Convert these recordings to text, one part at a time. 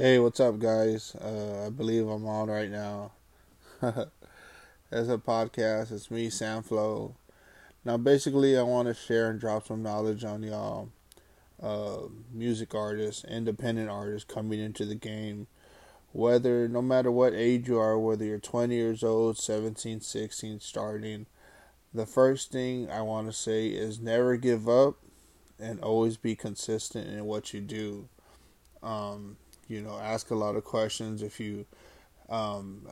Hey, what's up, guys? Uh, I believe I'm on right now. As a podcast. It's me, Sam Flow. Now, basically, I want to share and drop some knowledge on y'all, uh, music artists, independent artists coming into the game. Whether, no matter what age you are, whether you're 20 years old, 17, 16, starting, the first thing I want to say is never give up and always be consistent in what you do. Um, you know, ask a lot of questions. If you, um,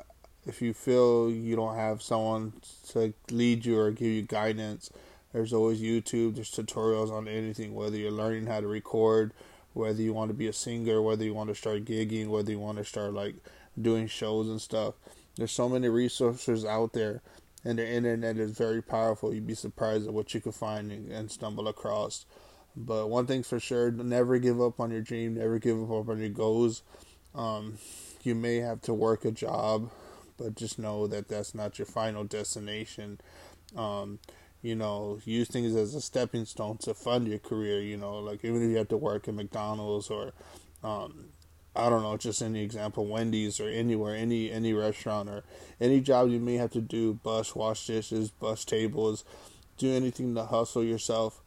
if you feel you don't have someone to lead you or give you guidance, there's always YouTube. There's tutorials on anything. Whether you're learning how to record, whether you want to be a singer, whether you want to start gigging, whether you want to start like doing shows and stuff. There's so many resources out there, and the internet is very powerful. You'd be surprised at what you can find and stumble across. But one thing's for sure: never give up on your dream. Never give up on your goals. Um, you may have to work a job, but just know that that's not your final destination. Um, you know, use things as a stepping stone to fund your career. You know, like even if you have to work at McDonald's or, um, I don't know, just any example, Wendy's or anywhere, any any restaurant or any job you may have to do, bus, wash dishes, bus tables, do anything to hustle yourself.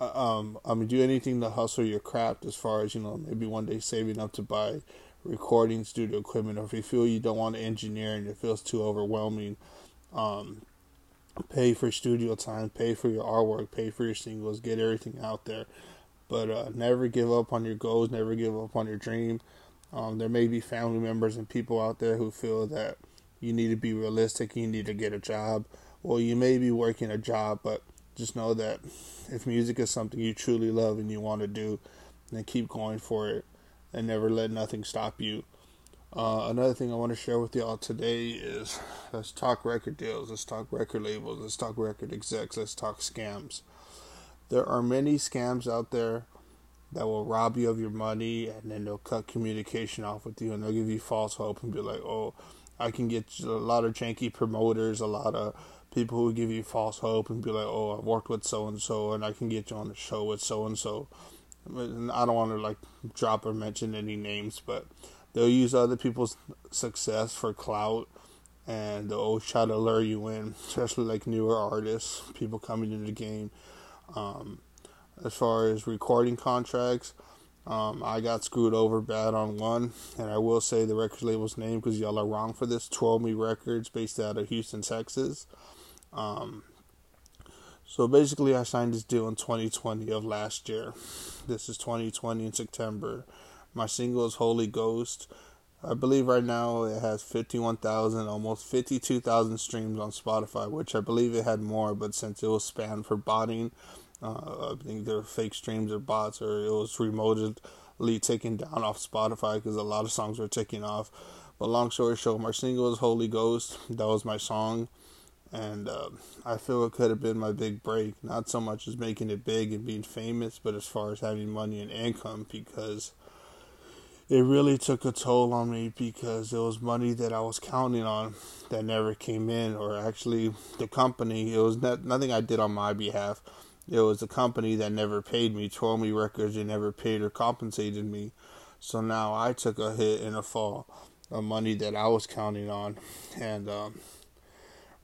Uh, um, I mean, do anything to hustle your craft as far as, you know, maybe one day saving up to buy recording studio equipment, or if you feel you don't want to engineer and it feels too overwhelming, um, pay for studio time, pay for your artwork, pay for your singles, get everything out there. But uh, never give up on your goals, never give up on your dream. Um, there may be family members and people out there who feel that you need to be realistic, you need to get a job. Well, you may be working a job, but just know that if music is something you truly love and you want to do, then keep going for it and never let nothing stop you. Uh, another thing I want to share with y'all today is let's talk record deals, let's talk record labels, let's talk record execs, let's talk scams. There are many scams out there that will rob you of your money and then they'll cut communication off with you and they'll give you false hope and be like, oh, I can get a lot of janky promoters, a lot of people who give you false hope and be like, "Oh, I've worked with so and so, and I can get you on the show with so and so." I don't want to like drop or mention any names, but they'll use other people's success for clout, and they'll try to lure you in, especially like newer artists, people coming into the game. Um, as far as recording contracts, um, I got screwed over bad on one, and I will say the record label's name because y'all are wrong for this. Twirl Me Records, based out of Houston, Texas. Um, so basically, I signed this deal in 2020 of last year. This is 2020 in September. My single is Holy Ghost. I believe right now it has 51,000, almost 52,000 streams on Spotify, which I believe it had more, but since it was spanned for botting, uh, I think they're fake streams or bots, or it was remotely taken down off Spotify because a lot of songs were taken off. But long story short, my single is Holy Ghost. That was my song and uh, I feel it could have been my big break. Not so much as making it big and being famous, but as far as having money and income, because it really took a toll on me because it was money that I was counting on that never came in, or actually the company. It was not, nothing I did on my behalf. It was the company that never paid me, Twirl Me Records. They never paid or compensated me. So now I took a hit and a fall of money that I was counting on, and. Um,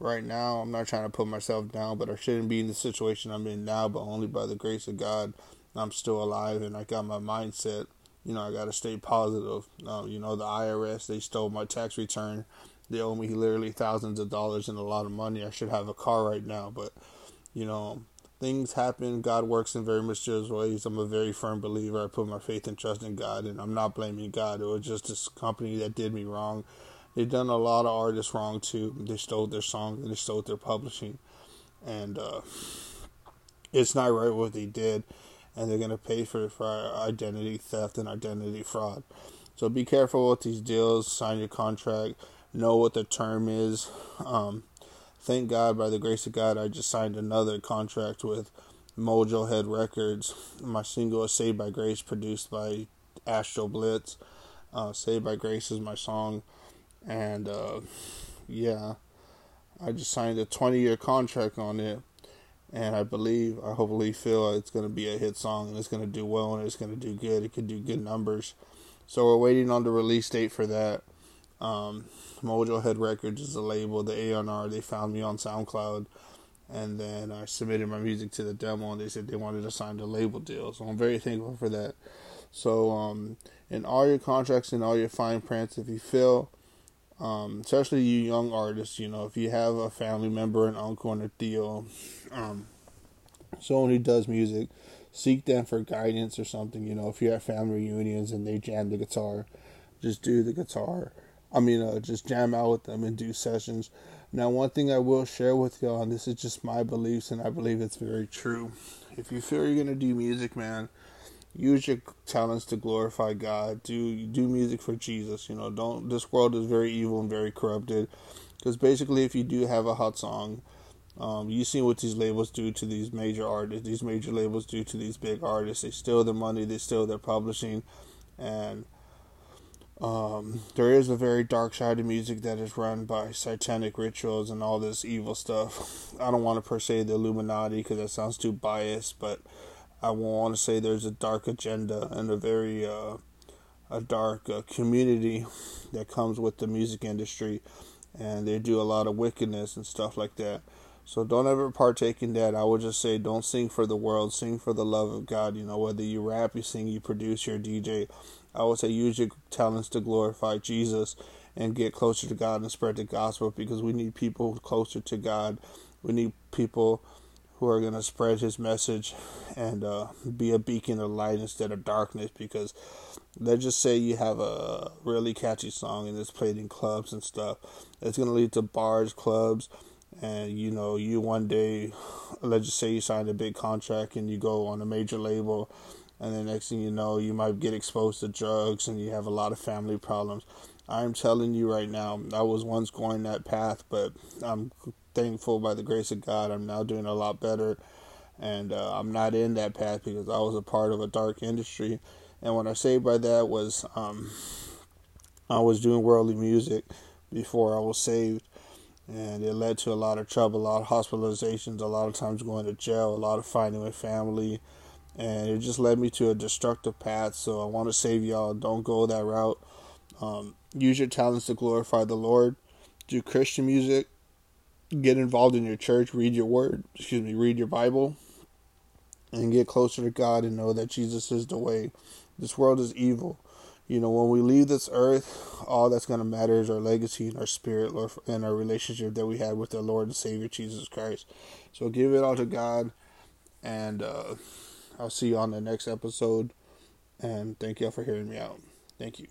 right now. I'm not trying to put myself down, but I shouldn't be in the situation I'm in now, but only by the grace of God, I'm still alive and I got my mindset. You know, I got to stay positive. Um, you know, the IRS, they stole my tax return. They owe me literally thousands of dollars and a lot of money. I should have a car right now, but, you know, things happen. God works in very mysterious ways. I'm a very firm believer. I put my faith and trust in God, and I'm not blaming God. It was just this company that did me wrong they've done a lot of artists wrong too. They stole their songs and they stole their publishing, and uh, it's not right what they did, and they're gonna pay for for identity theft and identity fraud. So be careful with these deals. Sign your contract. Know what the term is. Um, thank God, by the grace of God, I just signed another contract with Mojo Head Records. My single is "Saved by Grace," produced by Astro Blitz. Uh, "Saved by Grace" is my song and uh, yeah, I just signed a 20 year contract on it, and I believe, I hopefully feel it's going to be a hit song and it's going to do well and it's going to do good. It could do good numbers. So we're waiting on the release date for that. Um, Mojo Head Records is the label, the A&R. They found me on SoundCloud, and then I submitted my music to the demo, and they said they wanted to sign the label deal. So I'm very thankful for that. So um, in all your contracts and all your fine prints, if you feel, um, especially you young artists, you know, if you have a family member, an uncle, and a deal, um, someone who does music, seek them for guidance or something. You know, if you're at family reunions and they jam the guitar, just do the guitar I mean, uh, just jam out with them and do sessions. Now, one thing I will share with y'all, and this is just my beliefs, and I believe it's very true. If you feel you're gonna do music, man, use your talents to glorify God. Do do music for Jesus. You know, don't. This world is very evil and very corrupted. Because basically, if you do have a hot song, um, you see what these labels do to these major artists. These major labels do to these big artists. They steal their money. They steal their publishing, and um, there is a very dark side of music that is run by satanic rituals and all this evil stuff. I don't want to per se the Illuminati because that sounds too biased, but I want to say there's a dark agenda and a very uh, a dark uh, community that comes with the music industry, and they do a lot of wickedness and stuff like that. So don't ever partake in that. I would just say don't sing for the world, sing for the love of God. You know, whether you rap, you sing, you produce, you're DJ. I would say use your talents to glorify Jesus and get closer to God and spread the gospel because we need people closer to God. We need people who are going to spread his message and uh, be a beacon of light instead of darkness because let's just say you have a really catchy song and it's played in clubs and stuff. It's going to lead to bars, clubs, and you know, you one day, let's just say you signed a big contract and you go on a major label and then next thing you know, you might get exposed to drugs and you have a lot of family problems. I'm telling you right now, I was once going that path, but I'm thankful by the grace of God, I'm now doing a lot better. And uh, I'm not in that path because I was a part of a dark industry. And what I say by that was, um, I was doing worldly music before I was saved, and it led to a lot of trouble, a lot of hospitalizations, a lot of times going to jail, a lot of fighting with family, and it just led me to a destructive path. So I want to save y'all. Don't go that route. Um, use your talents to glorify the Lord. Do Christian music. Get involved in your church. Read your word. Excuse me. Read your Bible. And get closer to God and know that Jesus is the way. This world is evil. You know, when we leave this earth, all that's going to matter is our legacy and our spirit and our relationship that we had with our Lord and Savior Jesus Christ. So give it all to God and uh, I'll see you on the next episode. And thank y'all for hearing me out. Thank you.